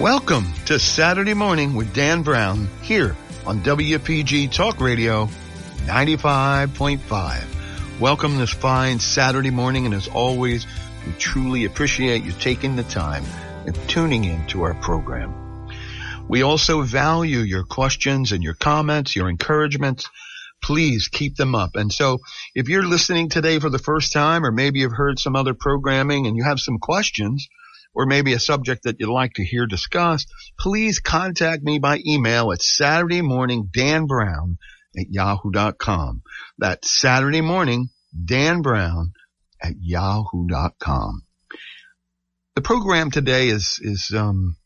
Welcome to Saturday Morning with Dan Brown here on WPG Talk Radio 95.5. Welcome this fine Saturday morning, and as always, we truly appreciate you taking the time and tuning in to our program. We also value your questions and your comments, your encouragements. Please keep them up. And so if you're listening today for the first time, or maybe you've heard some other programming and you have some questions, or maybe a subject that you'd like to hear discussed, please contact me by email at Saturday morning Dan Brown at yahoo.com. That's Saturday morning Dan Brown at yahoo.com. The program today is, is, um,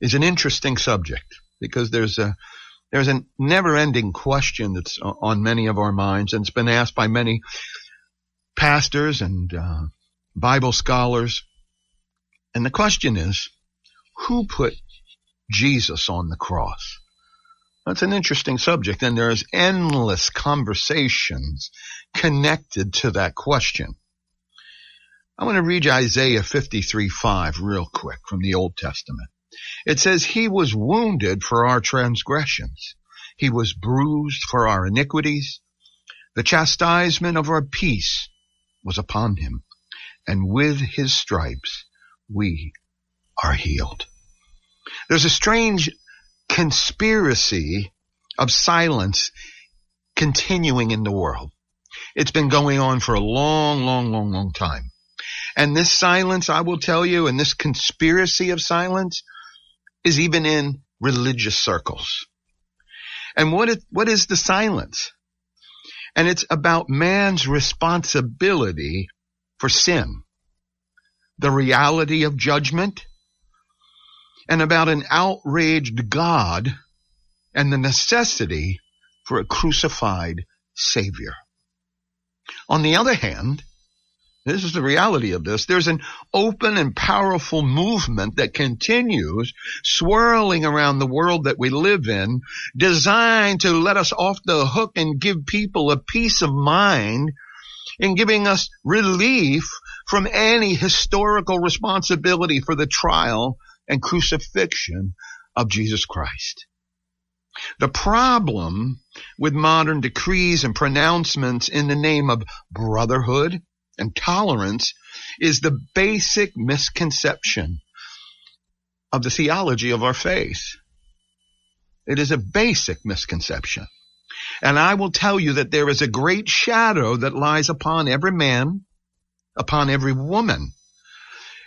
is an interesting subject because there's a, there's a never ending question that's on many of our minds and it's been asked by many pastors and, uh, Bible scholars and the question is, who put Jesus on the cross? That's an interesting subject, and there's endless conversations connected to that question. I want to read Isaiah 53:5 real quick from the Old Testament. It says, He was wounded for our transgressions. He was bruised for our iniquities. The chastisement of our peace was upon him, and with his stripes we are healed. There's a strange conspiracy of silence continuing in the world. It's been going on for a long, long, long, long time. And this silence, I will tell you, and this conspiracy of silence is even in religious circles. And what is, what is the silence? And it's about man's responsibility for sin the reality of judgment, and about an outraged God and the necessity for a crucified Savior. On the other hand, this is the reality of this. There's an open and powerful movement that continues swirling around the world that we live in, designed to let us off the hook and give people a peace of mind in giving us relief from any historical responsibility for the trial and crucifixion of Jesus Christ. The problem with modern decrees and pronouncements in the name of brotherhood and tolerance is the basic misconception of the theology of our faith. It is a basic misconception. And I will tell you that there is a great shadow that lies upon every man, upon every woman.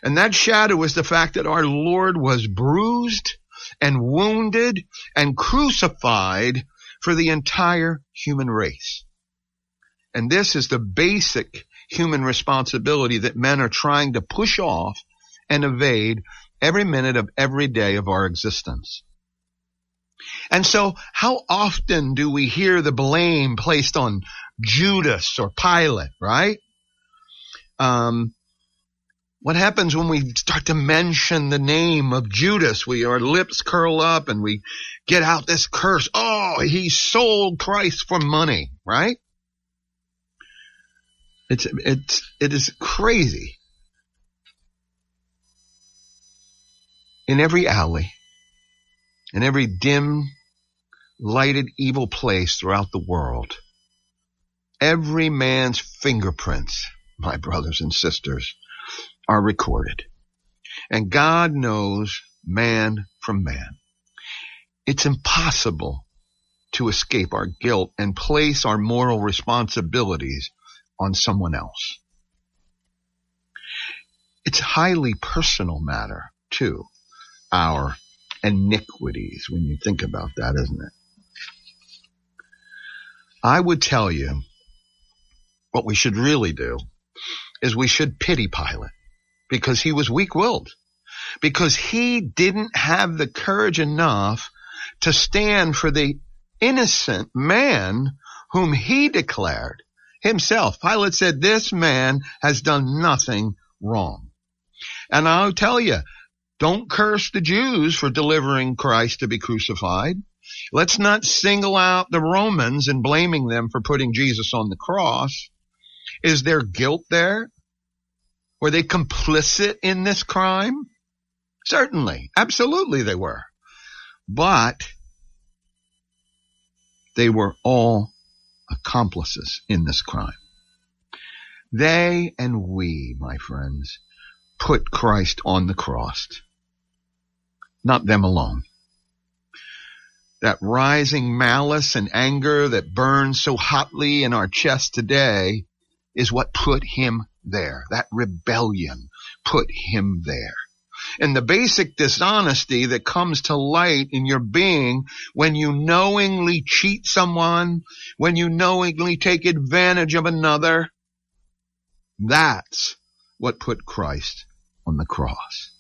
And that shadow is the fact that our Lord was bruised and wounded and crucified for the entire human race. And this is the basic human responsibility that men are trying to push off and evade every minute of every day of our existence. And so how often do we hear the blame placed on Judas or Pilate, right? Um, what happens when we start to mention the name of Judas? We, our lips curl up and we get out this curse. Oh, he sold Christ for money, right? It's, it's, it is crazy. In every alley, in every dim, lighted evil place throughout the world. Every man's fingerprints, my brothers and sisters, are recorded. And God knows man from man. It's impossible to escape our guilt and place our moral responsibilities on someone else. It's a highly personal matter too, our iniquities when you think about that, isn't it? I would tell you what we should really do is we should pity Pilate because he was weak willed. because he didn't have the courage enough to stand for the innocent man whom he declared himself. Pilate said, this man has done nothing wrong. And I'll tell you, don't curse the Jews for delivering Christ to be crucified. Let's not single out the Romans and blaming them for putting Jesus on the cross. Is there guilt there? Were they complicit in this crime? Certainly. Absolutely they were. But they were all accomplices in this crime. They and we, my friends, put Christ on the cross. Not them alone. That rising malice and anger that burns so hotly in our chest today is what put him there. That rebellion put him there. And the basic dishonesty that comes to light in your being when you knowingly cheat someone, when you knowingly take advantage of another, that's what put Christ on the cross.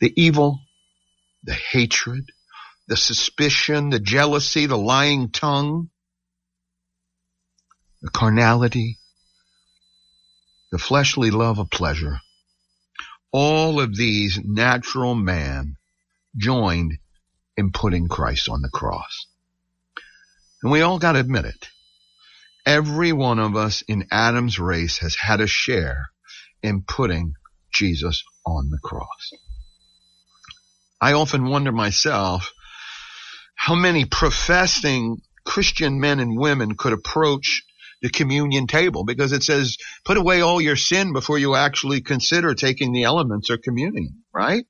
The evil, the hatred, the suspicion, the jealousy, the lying tongue, the carnality, the fleshly love of pleasure, all of these natural man joined in putting Christ on the cross. And we all got to admit it. Every one of us in Adam's race has had a share in putting Jesus on the cross. I often wonder myself how many professing Christian men and women could approach the communion table because it says, put away all your sin before you actually consider taking the elements or communing, right?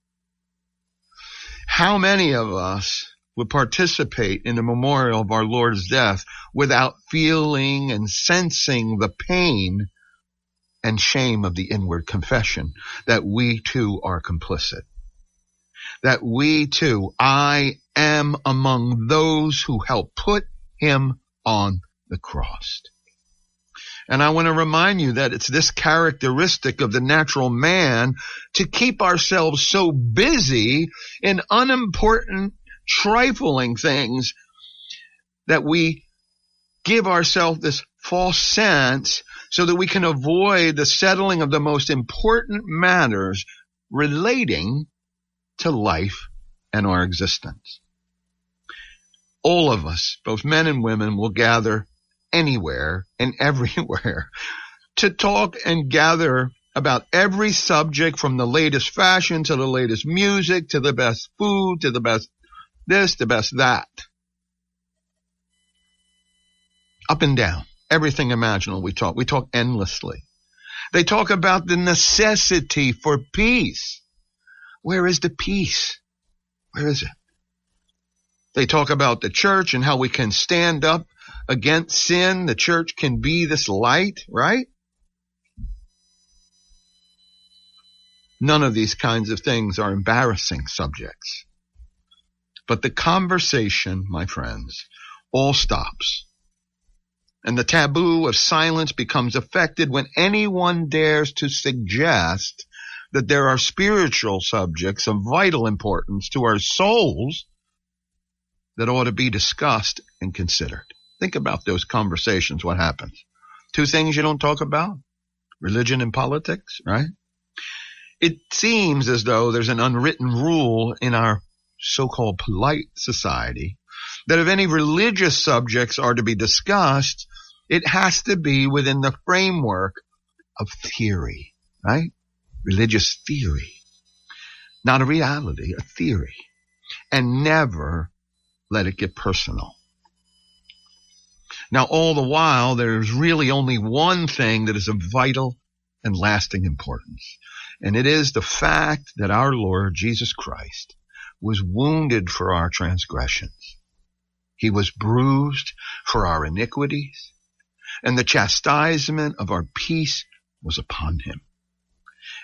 How many of us would participate in the memorial of our Lord's death without feeling and sensing the pain and shame of the inward confession that we too are complicit? That we too, I am among those who helped put him on the cross. And I want to remind you that it's this characteristic of the natural man to keep ourselves so busy in unimportant, trifling things that we give ourselves this false sense so that we can avoid the settling of the most important matters relating to life and our existence. All of us, both men and women, will gather anywhere and everywhere to talk and gather about every subject from the latest fashion to the latest music to the best food to the best this, the best that. Up and down. Everything imaginable we talk. We talk endlessly. They talk about the necessity for peace. Where is the peace? Where is it? They talk about the church and how we can stand up against sin. The church can be this light, right? None of these kinds of things are embarrassing subjects. But the conversation, my friends, all stops. And the taboo of silence becomes affected when anyone dares to suggest that there are spiritual subjects of vital importance to our souls that ought to be discussed and considered. Think about those conversations. What happens? Two things you don't talk about. Religion and politics, right? It seems as though there's an unwritten rule in our so-called polite society that if any religious subjects are to be discussed, it has to be within the framework of theory, right? Religious theory. Not a reality, a theory. And never let it get personal. Now, all the while, there's really only one thing that is of vital and lasting importance. And it is the fact that our Lord Jesus Christ was wounded for our transgressions. He was bruised for our iniquities and the chastisement of our peace was upon him.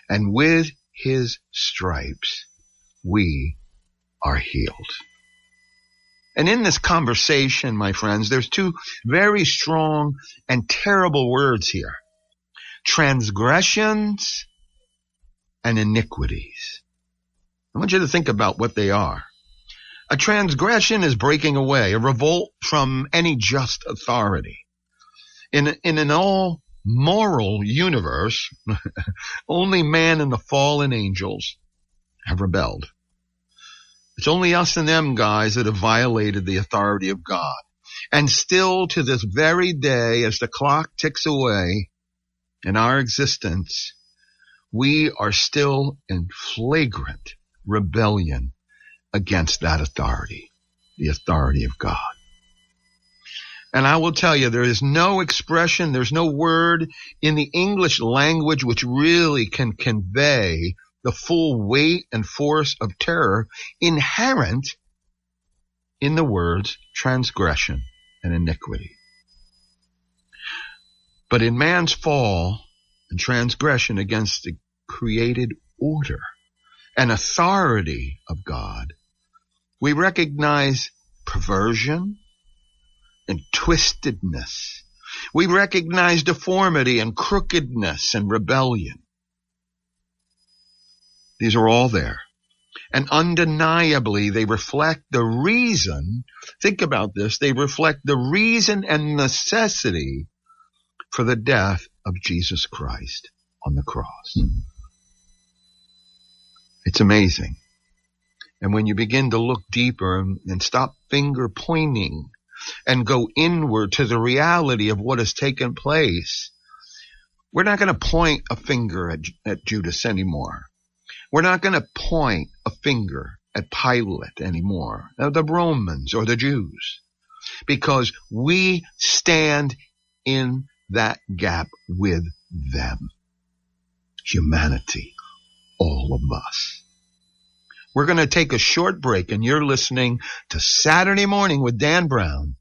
And with his stripes, we are healed. And in this conversation, my friends, there's two very strong and terrible words here. Transgressions and iniquities. I want you to think about what they are. A transgression is breaking away, a revolt from any just authority. In, in an all moral universe, only man and the fallen angels have rebelled. It's only us and them guys that have violated the authority of God. And still to this very day, as the clock ticks away in our existence, we are still in flagrant rebellion against that authority, the authority of God. And I will tell you, there is no expression, there's no word in the English language which really can convey the full weight and force of terror inherent in the words transgression and iniquity. But in man's fall and transgression against the created order and authority of God, we recognize perversion and twistedness. We recognize deformity and crookedness and rebellion. These are all there. And undeniably, they reflect the reason, think about this, they reflect the reason and necessity for the death of Jesus Christ on the cross. It's amazing. And when you begin to look deeper and, and stop finger pointing and go inward to the reality of what has taken place, we're not going to point a finger at, at Judas anymore. We're not going to point a finger at Pilate anymore, uh, the Romans or the Jews, because we stand in that gap with them. Humanity, all of us. We're going to take a short break and you're listening to Saturday morning with Dan Brown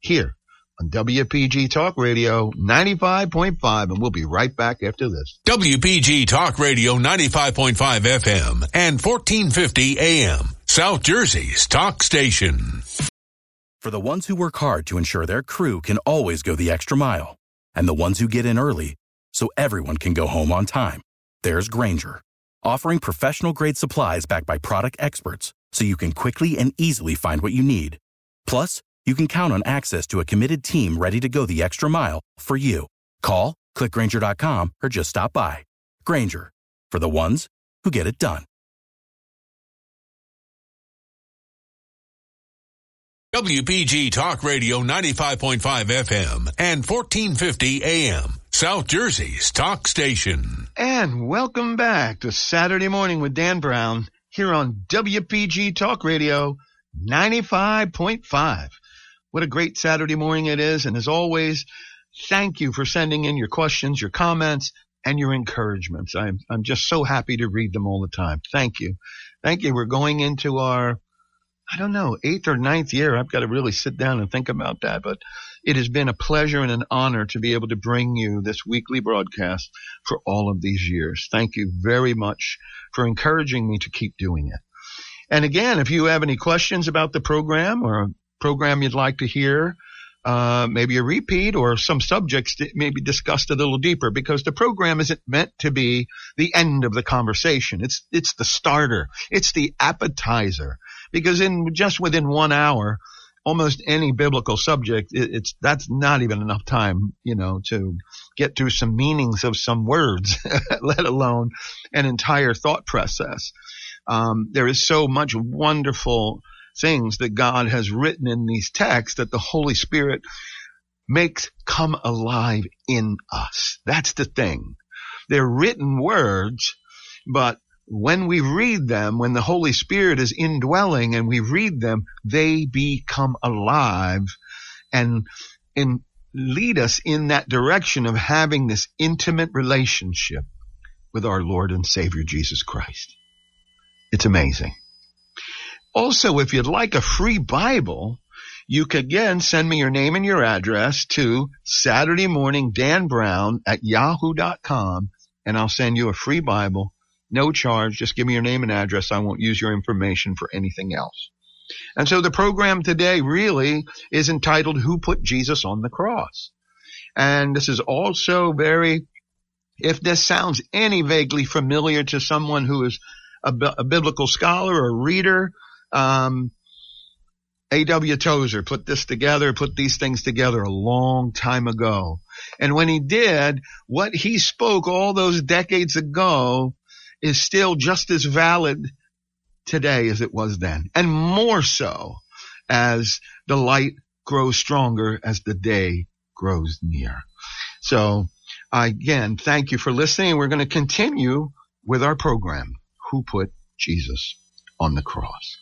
here on WPG Talk Radio 95.5 and we'll be right back after this. WPG Talk Radio 95.5 FM and 1450 AM, South Jersey's talk station. For the ones who work hard to ensure their crew can always go the extra mile and the ones who get in early so everyone can go home on time, there's Grainger, offering professional grade supplies backed by product experts so you can quickly and easily find what you need. Plus, you can count on access to a committed team ready to go the extra mile for you. Call, clickgrainger.com, or just stop by. Grainger, for the ones who get it done. WPG Talk Radio 95.5 FM and 1450 AM, South Jersey's talk station. And welcome back to Saturday morning with Dan Brown here on WPG Talk Radio 95.5. What a great Saturday morning it is. And as always, thank you for sending in your questions, your comments, and your encouragements. I'm, I'm just so happy to read them all the time. Thank you. Thank you. We're going into our, I don't know, eighth or ninth year. I've got to really sit down and think about that, but it has been a pleasure and an honor to be able to bring you this weekly broadcast for all of these years. Thank you very much for encouraging me to keep doing it. And again, if you have any questions about the program or program you'd like to hear, uh, maybe a repeat or some subjects that may be discussed a little deeper because the program isn't meant to be the end of the conversation. It's, it's the starter. It's the appetizer because in just within one hour, almost any biblical subject, it, it's, that's not even enough time, you know, to get through some meanings of some words, let alone an entire thought process. Um, there is so much wonderful things that God has written in these texts that the Holy Spirit makes come alive in us. That's the thing. They're written words, but when we read them, when the Holy Spirit is indwelling and we read them, they become alive and, and lead us in that direction of having this intimate relationship with our Lord and Savior Jesus Christ. It's amazing. Also, if you'd like a free Bible, you can again send me your name and your address to Saturday morning Dan Brown at yahoo.com and I'll send you a free Bible. No charge. Just give me your name and address. I won't use your information for anything else. And so the program today really is entitled Who Put Jesus on the Cross? And this is also very, if this sounds any vaguely familiar to someone who is a, a biblical scholar or reader. Um, A.W. Tozer put this together, put these things together a long time ago. And when he did, what he spoke all those decades ago is still just as valid today as it was then, and more so as the light grows stronger as the day grows near. So again, thank you for listening. We're going to continue with our program, Who Put Jesus on the Cross?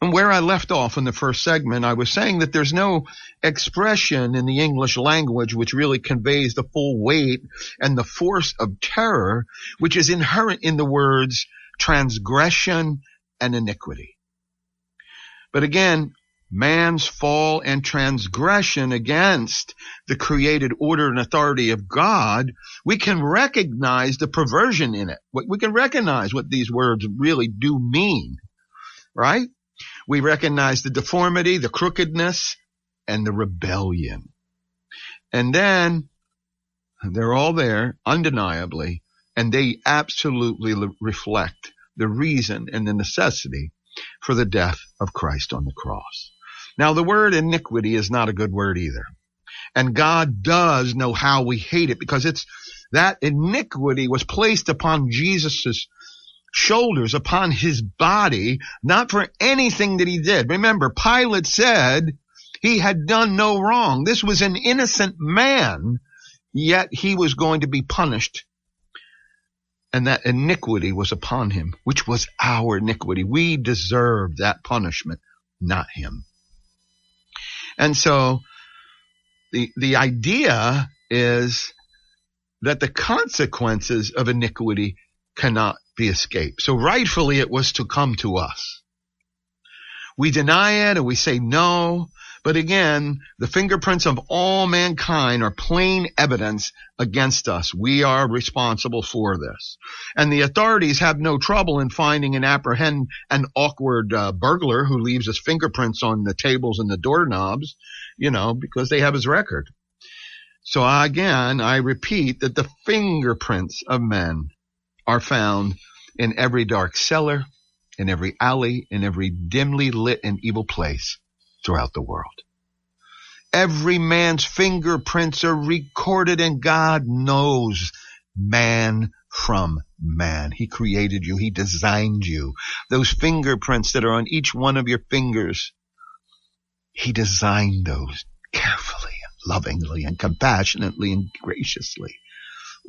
And where I left off in the first segment, I was saying that there's no expression in the English language which really conveys the full weight and the force of terror, which is inherent in the words transgression and iniquity. But again, man's fall and transgression against the created order and authority of God, we can recognize the perversion in it. We can recognize what these words really do mean, right? We recognize the deformity, the crookedness, and the rebellion. And then they're all there undeniably, and they absolutely reflect the reason and the necessity for the death of Christ on the cross. Now the word iniquity is not a good word either. And God does know how we hate it because it's that iniquity was placed upon Jesus' shoulders upon his body, not for anything that he did. Remember, Pilate said he had done no wrong. This was an innocent man, yet he was going to be punished. And that iniquity was upon him, which was our iniquity. We deserved that punishment, not him. And so the, the idea is that the consequences of iniquity cannot be escaped. So rightfully it was to come to us. We deny it and we say no, but again, the fingerprints of all mankind are plain evidence against us. We are responsible for this. And the authorities have no trouble in finding and apprehend an awkward uh, burglar who leaves his fingerprints on the tables and the doorknobs, you know, because they have his record. So again, I repeat that the fingerprints of men are found in every dark cellar, in every alley, in every dimly lit and evil place throughout the world. Every man's fingerprints are recorded and God knows man from man. He created you. He designed you. Those fingerprints that are on each one of your fingers, he designed those carefully, and lovingly, and compassionately and graciously.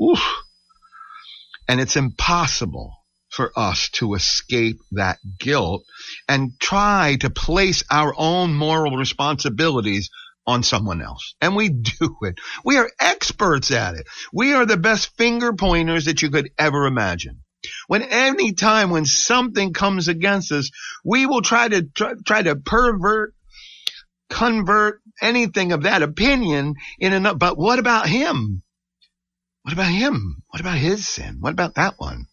Oof. And it's impossible for us to escape that guilt and try to place our own moral responsibilities on someone else. And we do it. We are experts at it. We are the best finger pointers that you could ever imagine. When any time when something comes against us, we will try to try, try to pervert, convert anything of that opinion in another. But what about him? What about him? What about his sin? What about that one?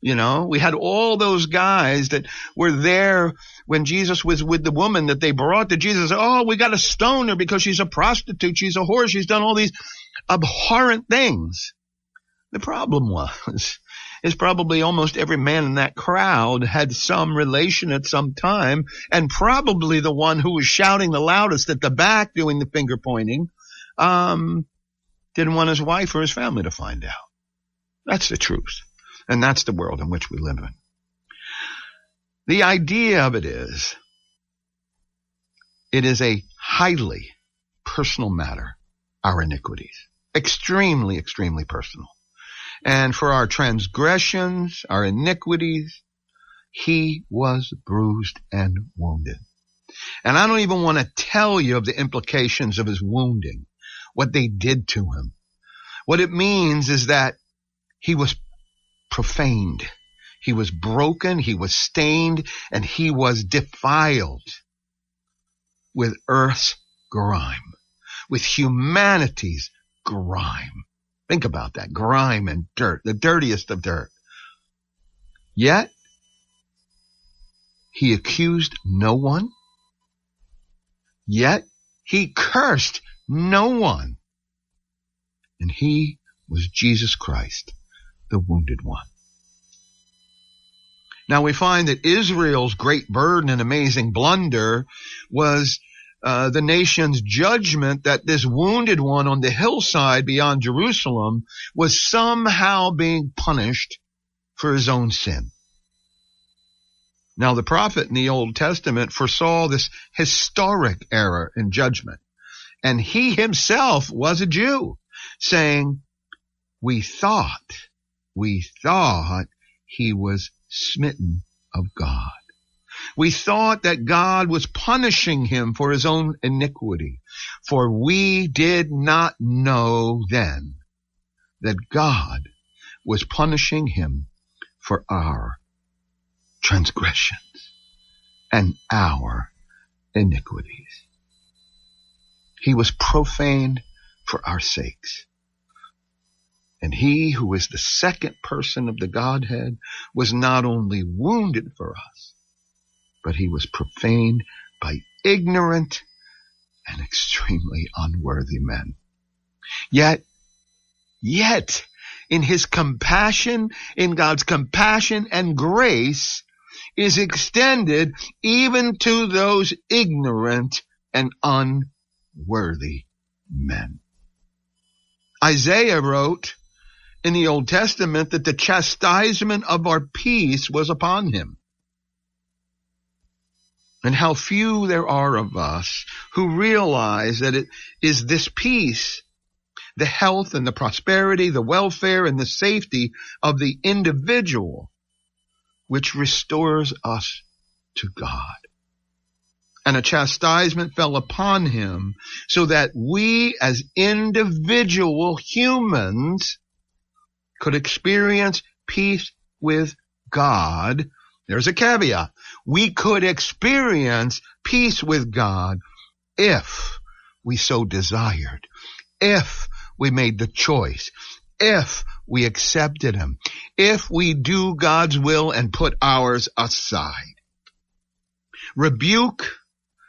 You know, we had all those guys that were there when Jesus was with the woman that they brought to Jesus. Oh, we got to stone her because she's a prostitute. She's a whore. She's done all these abhorrent things. The problem was, is probably almost every man in that crowd had some relation at some time, and probably the one who was shouting the loudest at the back doing the finger pointing, um, didn't want his wife or his family to find out. That's the truth. And that's the world in which we live in. The idea of it is, it is a highly personal matter, our iniquities. Extremely, extremely personal. And for our transgressions, our iniquities, he was bruised and wounded. And I don't even want to tell you of the implications of his wounding, what they did to him. What it means is that he was profaned. He was broken, he was stained, and he was defiled with earth's grime, with humanity's grime. Think about that. Grime and dirt, the dirtiest of dirt. Yet, he accused no one. Yet, he cursed no one. And he was Jesus Christ the wounded one. Now we find that Israel's great burden and amazing blunder was uh, the nation's judgment that this wounded one on the hillside beyond Jerusalem was somehow being punished for his own sin. Now the prophet in the Old Testament foresaw this historic error in judgment. And he himself was a Jew saying, we thought, we thought he was smitten of God. We thought that God was punishing him for his own iniquity, for we did not know then that God was punishing him for our transgressions and our iniquities. He was profaned for our sakes. And he who is the second person of the Godhead was not only wounded for us, but he was profaned by ignorant and extremely unworthy men. Yet, yet, in his compassion, in God's compassion and grace, is extended even to those ignorant and unworthy men. Isaiah wrote, in the Old Testament that the chastisement of our peace was upon him. And how few there are of us who realize that it is this peace, the health and the prosperity, the welfare and the safety of the individual, which restores us to God. And a chastisement fell upon him so that we as individual humans could experience peace with God, there's a caveat. We could experience peace with God if we so desired, if we made the choice, if we accepted Him, if we do God's will and put ours aside. Rebuke,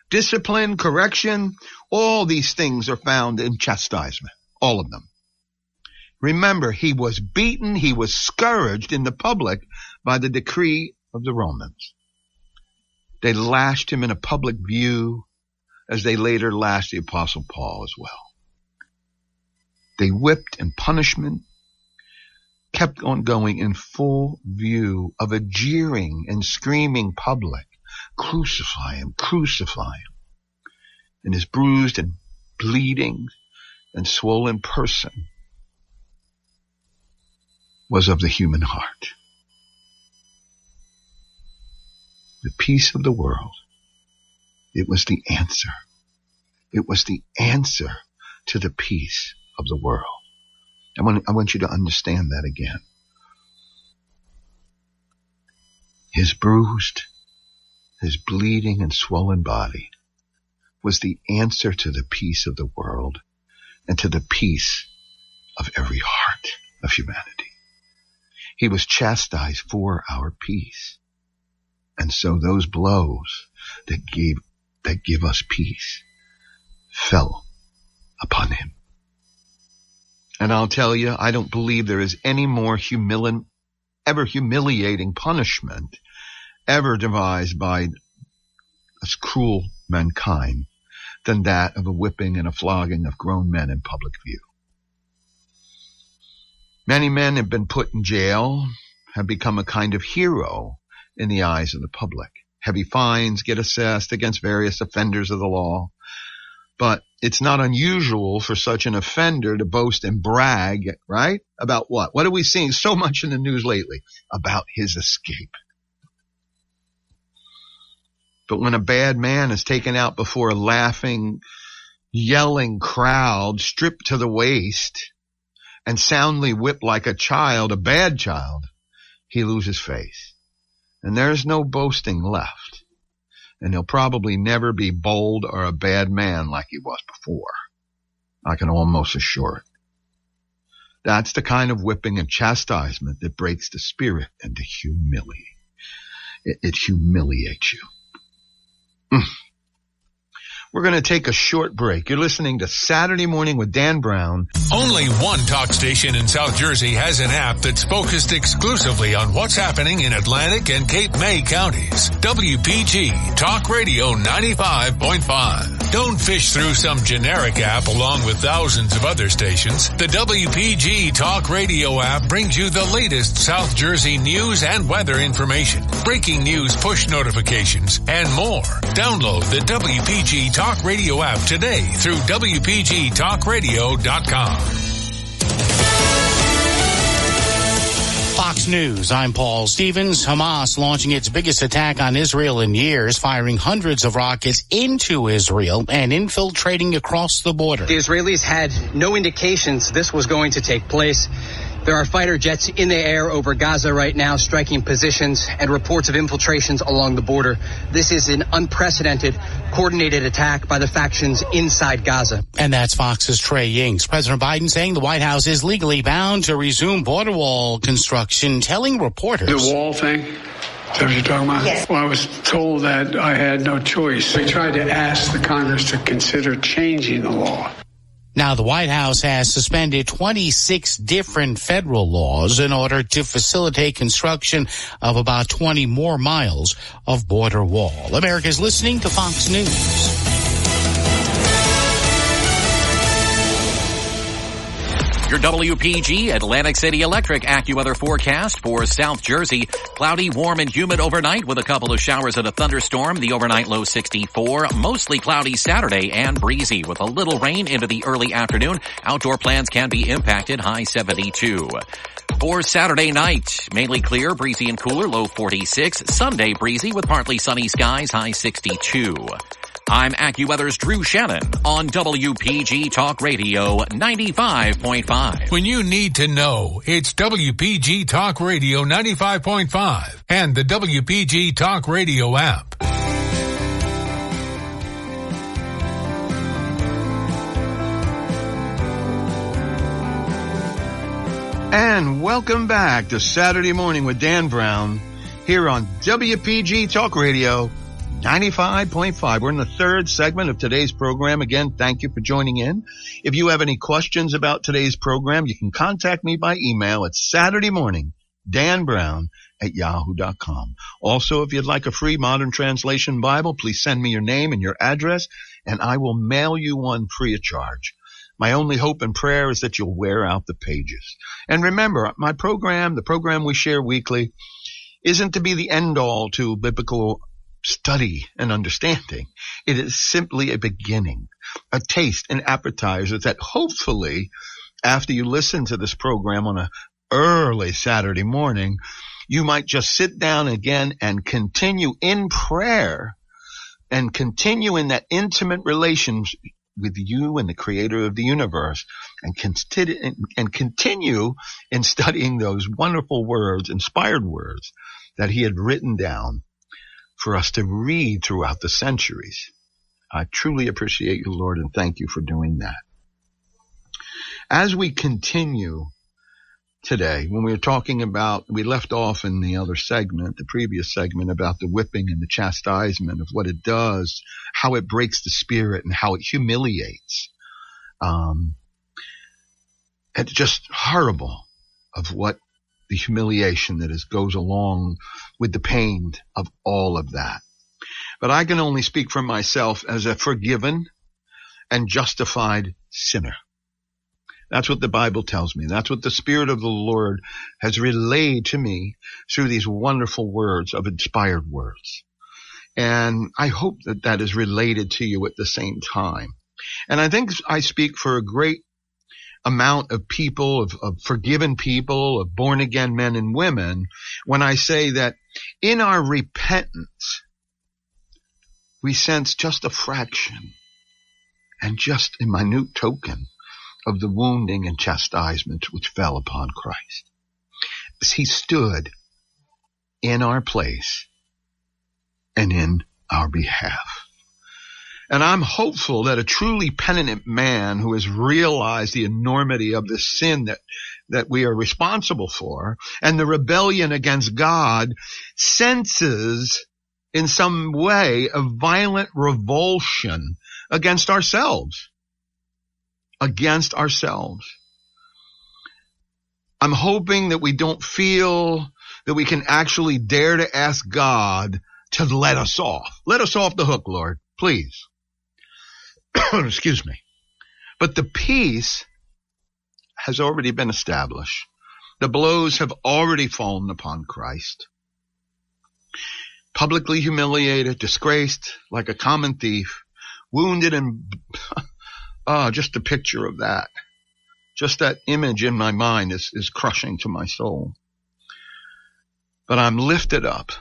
discipline, correction, all these things are found in chastisement. All of them. Remember, he was beaten, he was scourged in the public by the decree of the Romans. They lashed him in a public view as they later lashed the apostle Paul as well. They whipped and punishment kept on going in full view of a jeering and screaming public. Crucify him, crucify him. And his bruised and bleeding and swollen person was of the human heart. The peace of the world. It was the answer. It was the answer to the peace of the world. I want, I want you to understand that again. His bruised, his bleeding and swollen body was the answer to the peace of the world and to the peace of every heart of humanity. He was chastised for our peace. And so those blows that gave, that give us peace fell upon him. And I'll tell you, I don't believe there is any more humili- ever humiliating punishment ever devised by this cruel mankind than that of a whipping and a flogging of grown men in public view. Many men have been put in jail, have become a kind of hero in the eyes of the public. Heavy fines get assessed against various offenders of the law. But it's not unusual for such an offender to boast and brag, right? About what? What are we seeing so much in the news lately? About his escape. But when a bad man is taken out before a laughing, yelling crowd, stripped to the waist, and soundly whipped like a child, a bad child, he loses face. And there's no boasting left. And he'll probably never be bold or a bad man like he was before. I can almost assure it. That's the kind of whipping and chastisement that breaks the spirit and to humiliate. It, it humiliates you. Mm. We're going to take a short break. You're listening to Saturday Morning with Dan Brown. Only one talk station in South Jersey has an app that's focused exclusively on what's happening in Atlantic and Cape May counties. WPG Talk Radio 95.5. Don't fish through some generic app along with thousands of other stations. The WPG Talk Radio app brings you the latest South Jersey news and weather information, breaking news push notifications, and more. Download the WPG Talk Radio app today through WPGTalkRadio.com. Fox News, I'm Paul Stevens. Hamas launching its biggest attack on Israel in years, firing hundreds of rockets into Israel and infiltrating across the border. The Israelis had no indications this was going to take place. There are fighter jets in the air over Gaza right now, striking positions and reports of infiltrations along the border. This is an unprecedented, coordinated attack by the factions inside Gaza. And that's Fox's Trey Yingst. President Biden saying the White House is legally bound to resume border wall construction, telling reporters. The wall thing? Is that what you're talking about? Yes. Well, I was told that I had no choice. We tried to ask the Congress to consider changing the law. Now, the White House has suspended 26 different federal laws in order to facilitate construction of about 20 more miles of border wall. America's listening to Fox News. Your WPG Atlantic City Electric AccuWeather forecast for South Jersey. Cloudy, warm, and humid overnight with a couple of showers and a thunderstorm. The overnight low 64. Mostly cloudy Saturday and breezy with a little rain into the early afternoon. Outdoor plans can be impacted. High 72. For Saturday night, mainly clear, breezy and cooler, low 46. Sunday breezy with partly sunny skies, high 62. I'm AccuWeather's Drew Shannon on WPG Talk Radio 95.5. When you need to know, it's WPG Talk Radio 95.5 and the WPG Talk Radio app. And welcome back to Saturday Morning with Dan Brown here on WPG Talk Radio 95.5. We're in the third segment of today's program. Again, thank you for joining in. If you have any questions about today's program, you can contact me by email at Saturday morning, Dan Brown at yahoo.com. Also, if you'd like a free modern translation Bible, please send me your name and your address and I will mail you one free of charge. My only hope and prayer is that you'll wear out the pages. And remember, my program, the program we share weekly, isn't to be the end all to biblical study and understanding. It is simply a beginning, a taste, an appetizer that hopefully after you listen to this program on a early Saturday morning, you might just sit down again and continue in prayer and continue in that intimate relationship with you and the creator of the universe and, and continue in studying those wonderful words, inspired words that he had written down for us to read throughout the centuries. I truly appreciate you, Lord, and thank you for doing that. As we continue today, when we were talking about, we left off in the other segment, the previous segment about the whipping and the chastisement of what it does, how it breaks the spirit and how it humiliates. Um, it's just horrible of what the humiliation that is, goes along with the pain of all of that. But I can only speak for myself as a forgiven and justified sinner. That's what the Bible tells me. That's what the Spirit of the Lord has relayed to me through these wonderful words of inspired words. And I hope that that is related to you at the same time. And I think I speak for a great amount of people, of, of forgiven people, of born again men and women, when I say that in our repentance, we sense just a fraction and just a minute token of the wounding and chastisement which fell upon Christ. As he stood in our place and in our behalf. And I'm hopeful that a truly penitent man who has realized the enormity of the sin that, that we are responsible for and the rebellion against God senses in some way a violent revulsion against ourselves. Against ourselves. I'm hoping that we don't feel that we can actually dare to ask God to let us off. Let us off the hook, Lord, please. Excuse me. But the peace has already been established. The blows have already fallen upon Christ. Publicly humiliated, disgraced, like a common thief, wounded and, ah, just a picture of that. Just that image in my mind is, is crushing to my soul. But I'm lifted up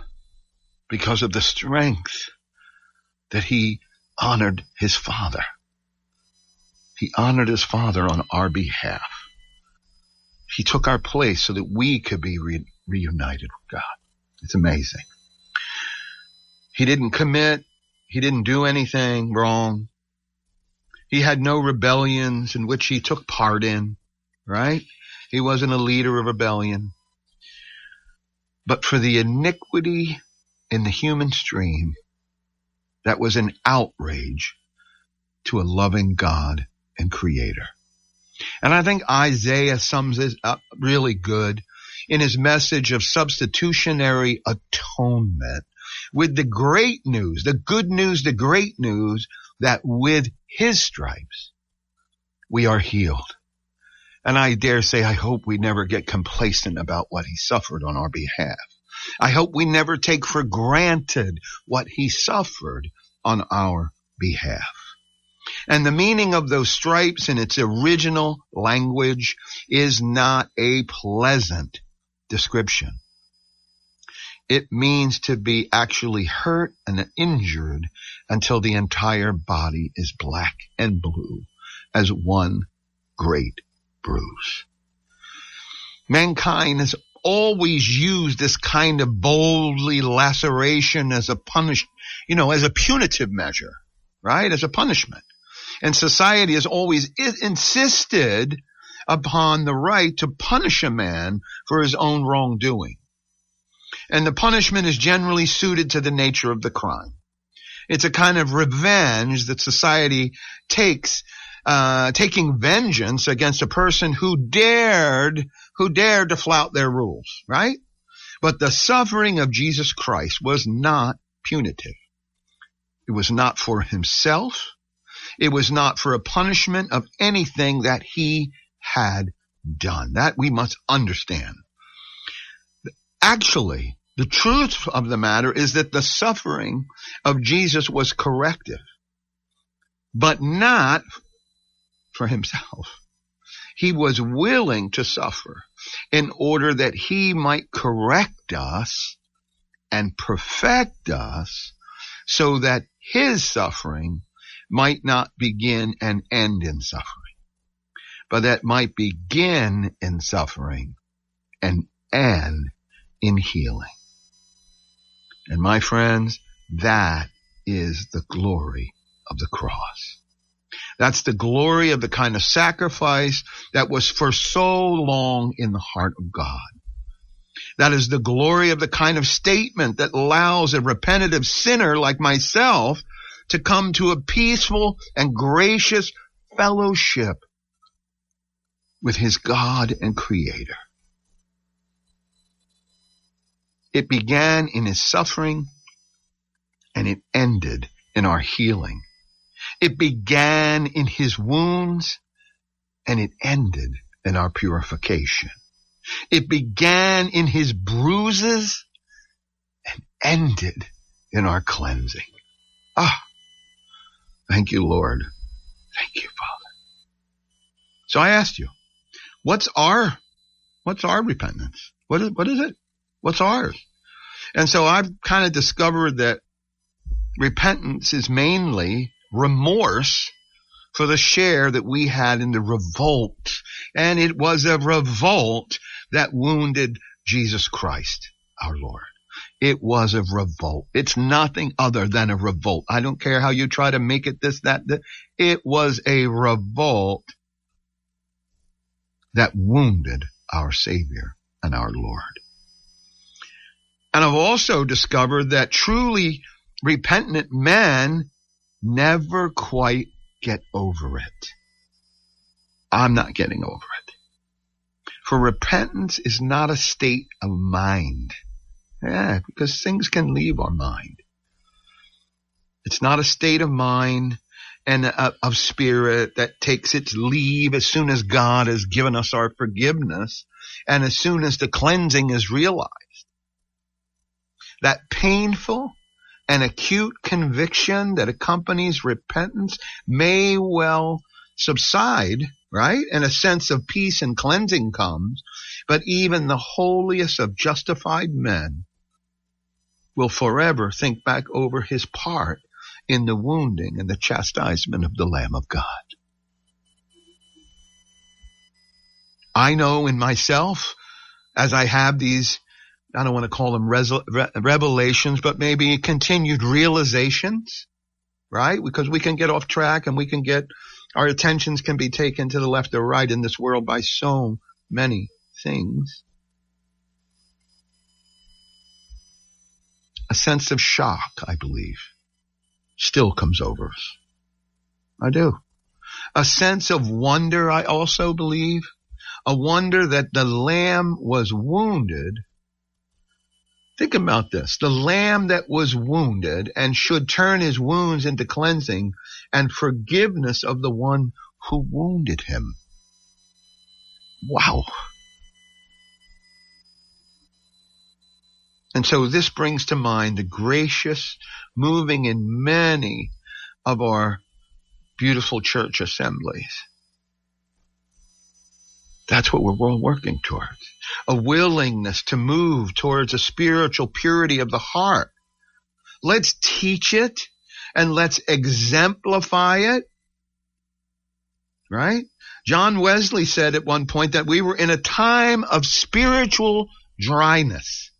because of the strength that he honored his father. He honored his father on our behalf. He took our place so that we could be re- reunited with God. It's amazing. He didn't commit. He didn't do anything wrong. He had no rebellions in which he took part in, right? He wasn't a leader of rebellion. But for the iniquity in the human stream, that was an outrage to a loving God and creator. And I think Isaiah sums it up really good in his message of substitutionary atonement with the great news, the good news, the great news that with his stripes we are healed. And I dare say, I hope we never get complacent about what he suffered on our behalf. I hope we never take for granted what he suffered on our behalf. And the meaning of those stripes in its original language is not a pleasant description. It means to be actually hurt and injured until the entire body is black and blue as one great bruise. Mankind has always used this kind of boldly laceration as a punish, you know, as a punitive measure, right? As a punishment. And society has always insisted upon the right to punish a man for his own wrongdoing and the punishment is generally suited to the nature of the crime. It's a kind of revenge that society takes, uh, taking vengeance against a person who dared, who dared to flout their rules, right? But the suffering of Jesus Christ was not punitive. It was not for himself. It was not for a punishment of anything that he had done. That we must understand. Actually, the truth of the matter is that the suffering of Jesus was corrective, but not for himself. He was willing to suffer in order that he might correct us and perfect us so that his suffering might not begin and end in suffering, but that might begin in suffering and end in healing. And my friends, that is the glory of the cross. That's the glory of the kind of sacrifice that was for so long in the heart of God. That is the glory of the kind of statement that allows a repentative sinner like myself to come to a peaceful and gracious fellowship with his God and creator. It began in his suffering and it ended in our healing. It began in his wounds and it ended in our purification. It began in his bruises and ended in our cleansing. Ah, thank you, Lord. Thank you, Father. So I asked you, what's our, what's our repentance? What is, what is it? What's ours? And so I've kind of discovered that repentance is mainly remorse for the share that we had in the revolt. And it was a revolt that wounded Jesus Christ, our Lord. It was a revolt. It's nothing other than a revolt. I don't care how you try to make it this, that, that. It was a revolt that wounded our Savior and our Lord. And I've also discovered that truly repentant men never quite get over it. I'm not getting over it. For repentance is not a state of mind. Yeah, because things can leave our mind. It's not a state of mind and uh, of spirit that takes its leave as soon as God has given us our forgiveness and as soon as the cleansing is realized. That painful and acute conviction that accompanies repentance may well subside, right? And a sense of peace and cleansing comes, but even the holiest of justified men will forever think back over his part in the wounding and the chastisement of the Lamb of God. I know in myself, as I have these, I don't want to call them re- revelations, but maybe continued realizations, right? Because we can get off track and we can get, our attentions can be taken to the left or right in this world by so many things. A sense of shock, I believe still comes over us. I do. A sense of wonder, I also believe. A wonder that the lamb was wounded. Think about this. The lamb that was wounded and should turn his wounds into cleansing and forgiveness of the one who wounded him. Wow. And so this brings to mind the gracious moving in many of our beautiful church assemblies. That's what we're all working towards. A willingness to move towards a spiritual purity of the heart. Let's teach it and let's exemplify it. Right? John Wesley said at one point that we were in a time of spiritual dryness.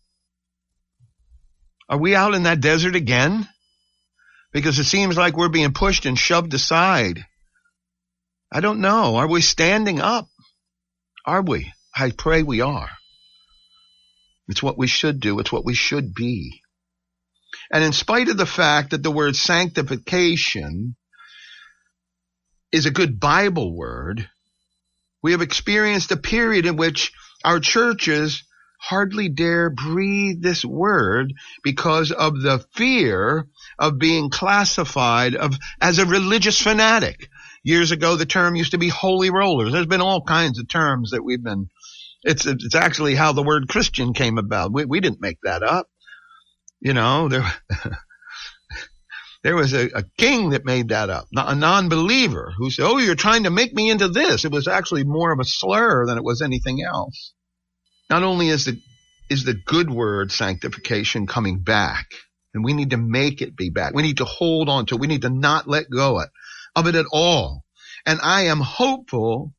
Are we out in that desert again? Because it seems like we're being pushed and shoved aside. I don't know. Are we standing up? Are we? I pray we are. It's what we should do. It's what we should be. And in spite of the fact that the word sanctification is a good Bible word, we have experienced a period in which our churches hardly dare breathe this word because of the fear of being classified of as a religious fanatic. Years ago, the term used to be holy rollers. There's been all kinds of terms that we've been. It's it's actually how the word Christian came about. We we didn't make that up. You know there. there was a, a, king that made that up, a non-believer who said, "Oh, you're trying to make me into this." It was actually more of a slur than it was anything else. Not only is the, is the good word sanctification coming back, and we need to make it be back. We need to hold on to it. We need to not let go of it at all. And I am hopeful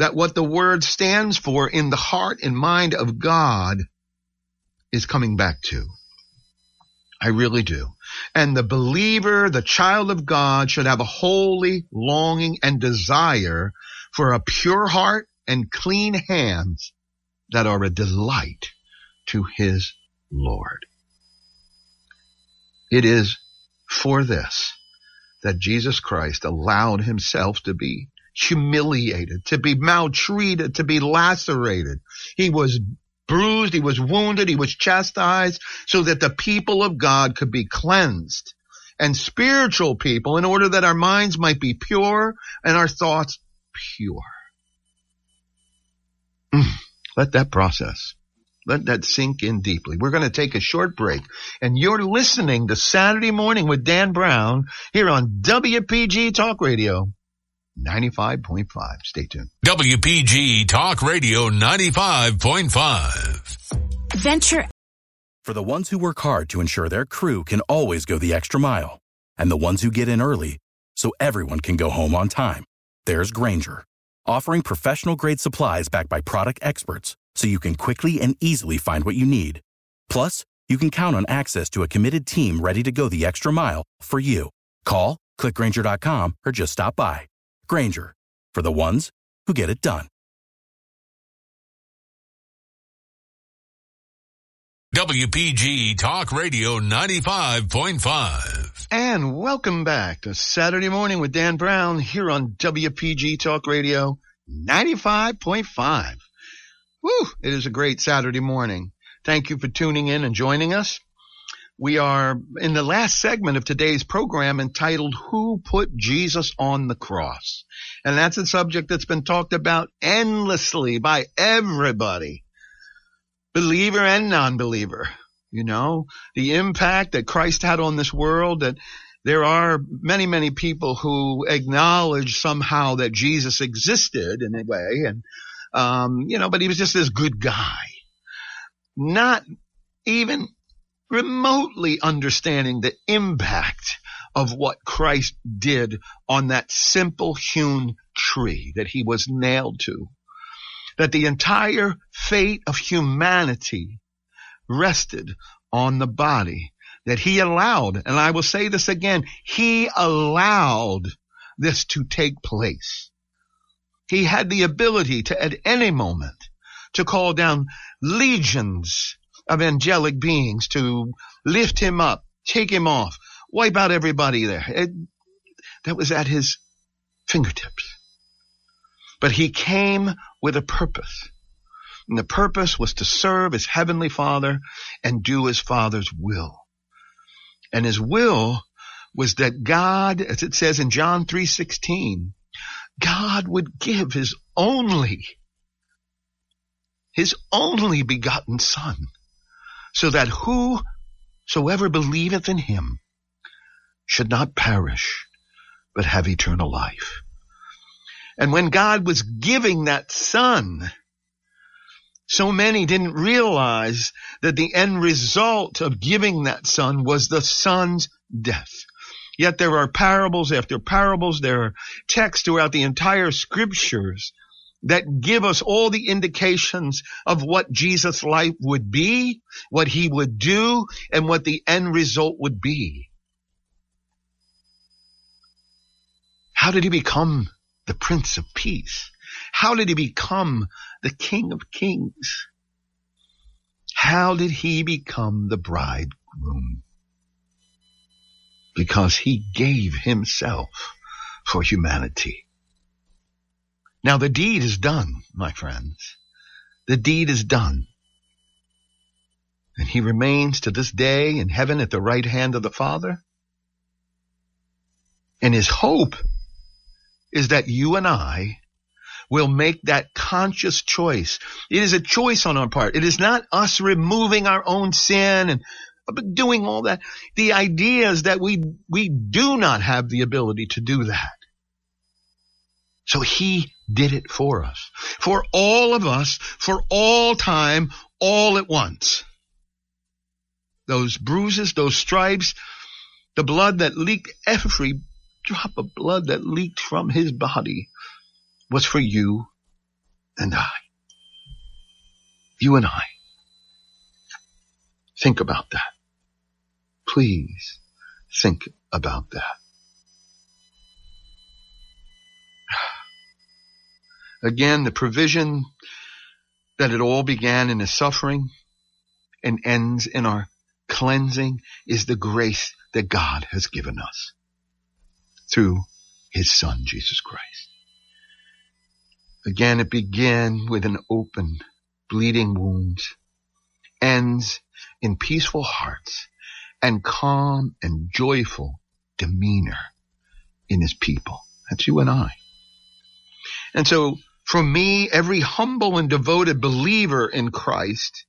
that what the word stands for in the heart and mind of God is coming back to. I really do. And the believer, the child of God should have a holy longing and desire for a pure heart and clean hands that are a delight to his Lord. It is for this that Jesus Christ allowed himself to be humiliated, to be maltreated, to be lacerated. He was bruised, he was wounded, he was chastised so that the people of God could be cleansed and spiritual people in order that our minds might be pure and our thoughts pure. Mm. Let that process. Let that sink in deeply. We're going to take a short break and you're listening to Saturday morning with Dan Brown here on WPG Talk Radio 95.5. Stay tuned. WPG Talk Radio 95.5. Venture. For the ones who work hard to ensure their crew can always go the extra mile and the ones who get in early so everyone can go home on time. There's Grainger offering professional grade supplies backed by product experts so you can quickly and easily find what you need. Plus, you can count on access to a committed team ready to go the extra mile for you. Call, clickgrainger.com, or just stop by. Grainger, for the ones who get it done. WPG Talk Radio 95.5. And welcome back to Saturday morning with Dan Brown here on WPG Talk Radio 95.5. Woo! It is a great Saturday morning. Thank you for tuning in and joining us. We are in the last segment of today's program entitled Who Put Jesus on the Cross? And that's a subject that's been talked about endlessly by everybody, believer and non-believer. You know, the impact that Christ had on this world that there are many, many people who acknowledge somehow that Jesus existed in a way and, um, you know, but he was just this good guy. Not even remotely understanding the impact of what Christ did on that simple hewn tree that he was nailed to. That the entire fate of humanity rested on the body that he allowed. And I will say this again. He allowed this to take place. He had the ability to at any moment to call down legions of angelic beings to lift him up, take him off, wipe out everybody there. It, that was at his fingertips. But he came with a purpose. And the purpose was to serve his heavenly father and do his father's will. And his will was that God, as it says in John 3:16, God would give his only his only begotten son so that whosoever believeth in him should not perish, but have eternal life. And when God was giving that son, so many didn't realize that the end result of giving that son was the son's death. Yet there are parables after parables, there are texts throughout the entire scriptures that give us all the indications of what Jesus' life would be, what he would do, and what the end result would be. How did he become the Prince of Peace? How did he become the King of Kings? How did he become the bridegroom? Because he gave himself for humanity. Now the deed is done, my friends. The deed is done. And he remains to this day in heaven at the right hand of the Father. And his hope is that you and I will make that conscious choice. It is a choice on our part. It is not us removing our own sin and uh, doing all that. The idea is that we, we do not have the ability to do that. So he did it for us. For all of us, for all time, all at once. Those bruises, those stripes, the blood that leaked, every drop of blood that leaked from his body was for you and I. You and I. Think about that. Please think about that. Again, the provision that it all began in his suffering and ends in our cleansing is the grace that God has given us through his son, Jesus Christ. Again, it began with an open, bleeding wound, ends in peaceful hearts and calm and joyful demeanor in his people. That's you and I. And so for me, every humble and devoted believer in Christ,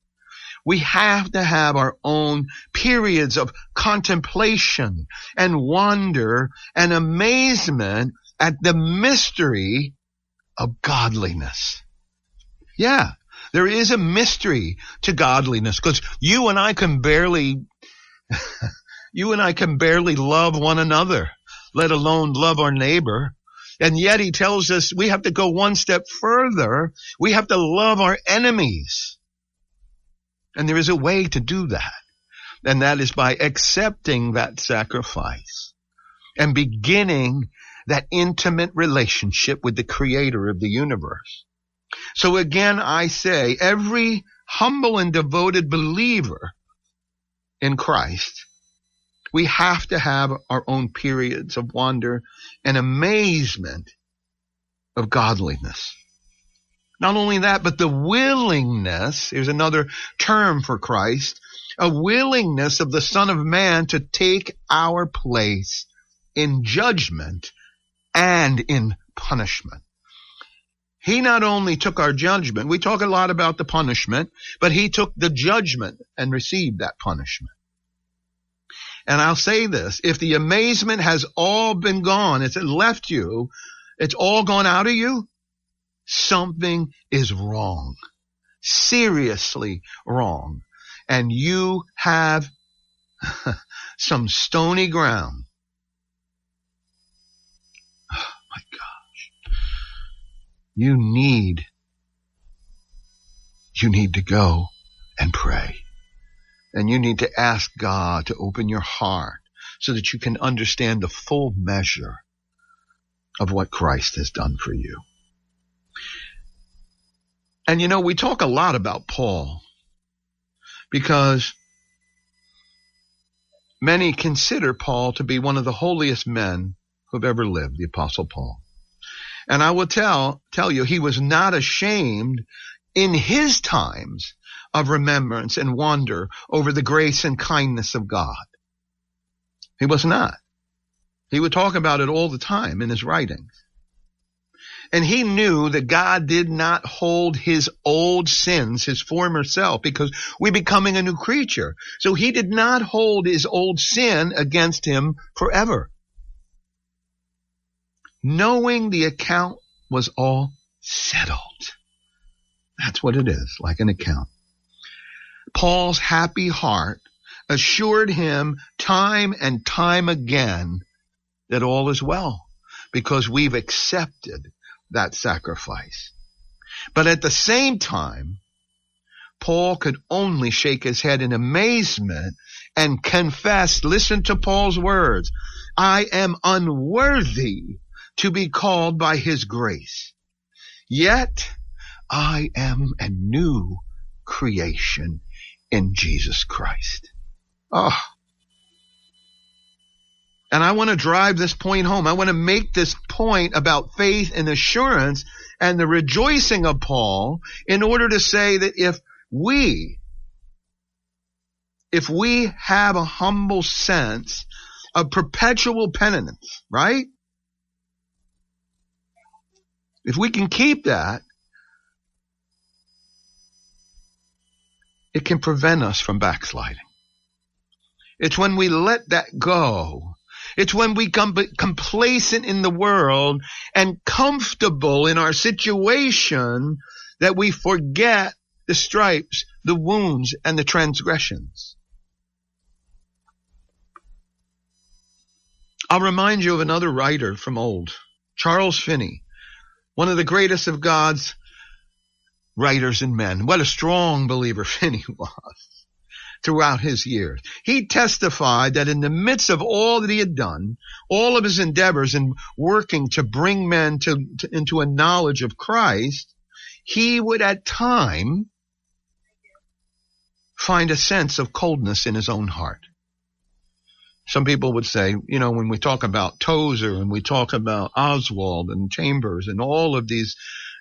we have to have our own periods of contemplation and wonder and amazement at the mystery of godliness. Yeah, there is a mystery to godliness because you and I can barely, you and I can barely love one another, let alone love our neighbor. And yet he tells us we have to go one step further. We have to love our enemies. And there is a way to do that. And that is by accepting that sacrifice and beginning that intimate relationship with the creator of the universe. So again, I say every humble and devoted believer in Christ, we have to have our own periods of wonder and amazement of godliness. Not only that, but the willingness, here's another term for Christ, a willingness of the Son of Man to take our place in judgment and in punishment. He not only took our judgment, we talk a lot about the punishment, but he took the judgment and received that punishment. And I'll say this, if the amazement has all been gone, it's left you, it's all gone out of you, something is wrong. Seriously wrong. And you have some stony ground. Oh my gosh. You need, you need to go and pray. And you need to ask God to open your heart so that you can understand the full measure of what Christ has done for you. And you know, we talk a lot about Paul because many consider Paul to be one of the holiest men who've ever lived, the apostle Paul. And I will tell, tell you, he was not ashamed in his times of remembrance and wonder over the grace and kindness of God. He was not. He would talk about it all the time in his writings. And he knew that God did not hold his old sins, his former self, because we're becoming a new creature. So he did not hold his old sin against him forever. Knowing the account was all settled. That's what it is, like an account. Paul's happy heart assured him time and time again that all is well because we've accepted that sacrifice. But at the same time, Paul could only shake his head in amazement and confess, listen to Paul's words, I am unworthy to be called by his grace. Yet I am a new creation in Jesus Christ. Oh. And I want to drive this point home. I want to make this point about faith and assurance and the rejoicing of Paul in order to say that if we, if we have a humble sense of perpetual penitence, right? If we can keep that, it can prevent us from backsliding. It's when we let that go. It's when we become complacent in the world and comfortable in our situation that we forget the stripes, the wounds, and the transgressions. I'll remind you of another writer from old, Charles Finney, one of the greatest of God's writers and men. What a strong believer Finney was throughout his years. He testified that in the midst of all that he had done, all of his endeavors in working to bring men to, to, into a knowledge of Christ, he would at time find a sense of coldness in his own heart. Some people would say, you know, when we talk about Tozer and we talk about Oswald and Chambers and all of these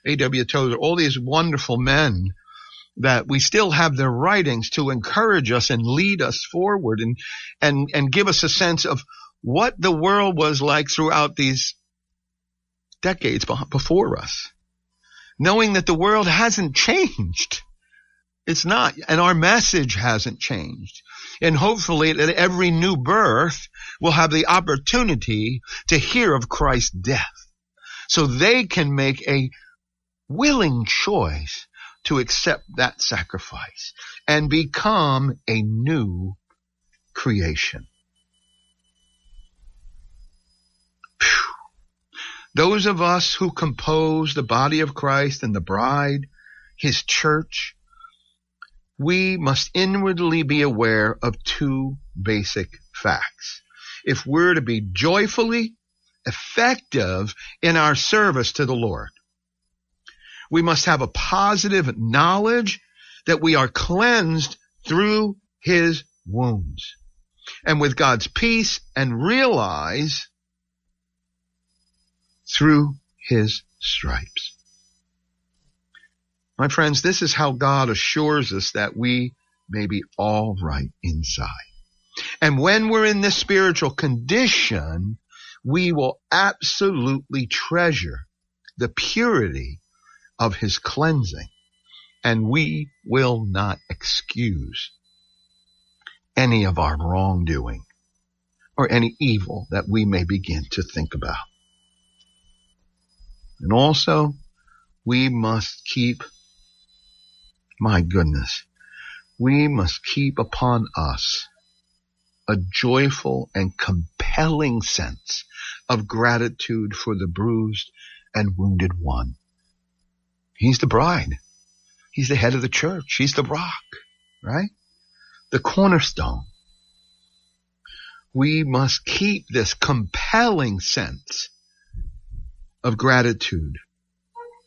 A.W. Tozer, all these wonderful men that we still have their writings to encourage us and lead us forward and, and, and give us a sense of what the world was like throughout these decades before us. Knowing that the world hasn't changed. It's not, and our message hasn't changed. And hopefully that every new birth will have the opportunity to hear of Christ's death. So they can make a willing choice to accept that sacrifice and become a new creation. Whew. Those of us who compose the body of Christ and the bride, his church, we must inwardly be aware of two basic facts. If we're to be joyfully effective in our service to the Lord, we must have a positive knowledge that we are cleansed through his wounds. And with God's peace and realize through his stripes. My friends, this is how God assures us that we may be all right inside. And when we're in this spiritual condition, we will absolutely treasure the purity of his cleansing and we will not excuse any of our wrongdoing or any evil that we may begin to think about. And also, we must keep, my goodness, we must keep upon us a joyful and compelling sense of gratitude for the bruised and wounded one. He's the bride. He's the head of the church. He's the rock, right? The cornerstone. We must keep this compelling sense of gratitude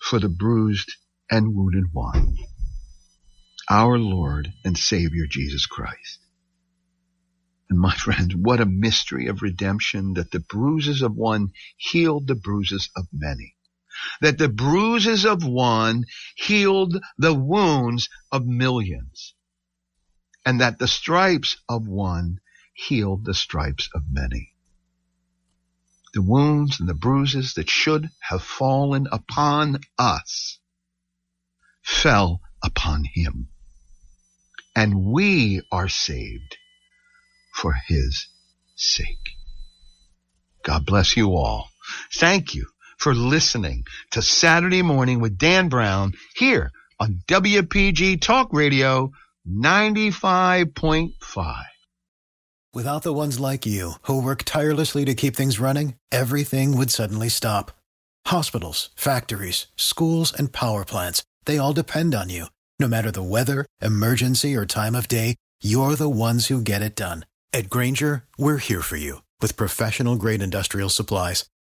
for the bruised and wounded one, our Lord and Savior Jesus Christ. And my friend, what a mystery of redemption that the bruises of one healed the bruises of many that the bruises of one healed the wounds of millions, and that the stripes of one healed the stripes of many. The wounds and the bruises that should have fallen upon us fell upon him. And we are saved for his sake. God bless you all. Thank you for listening to Saturday Morning with Dan Brown here on WPG Talk Radio 95.5. Without the ones like you, who work tirelessly to keep things running, everything would suddenly stop. Hospitals, factories, schools, and power plants, they all depend on you. No matter the weather, emergency, or time of day, you're the ones who get it done. At Grainger, we're here for you with professional grade industrial supplies.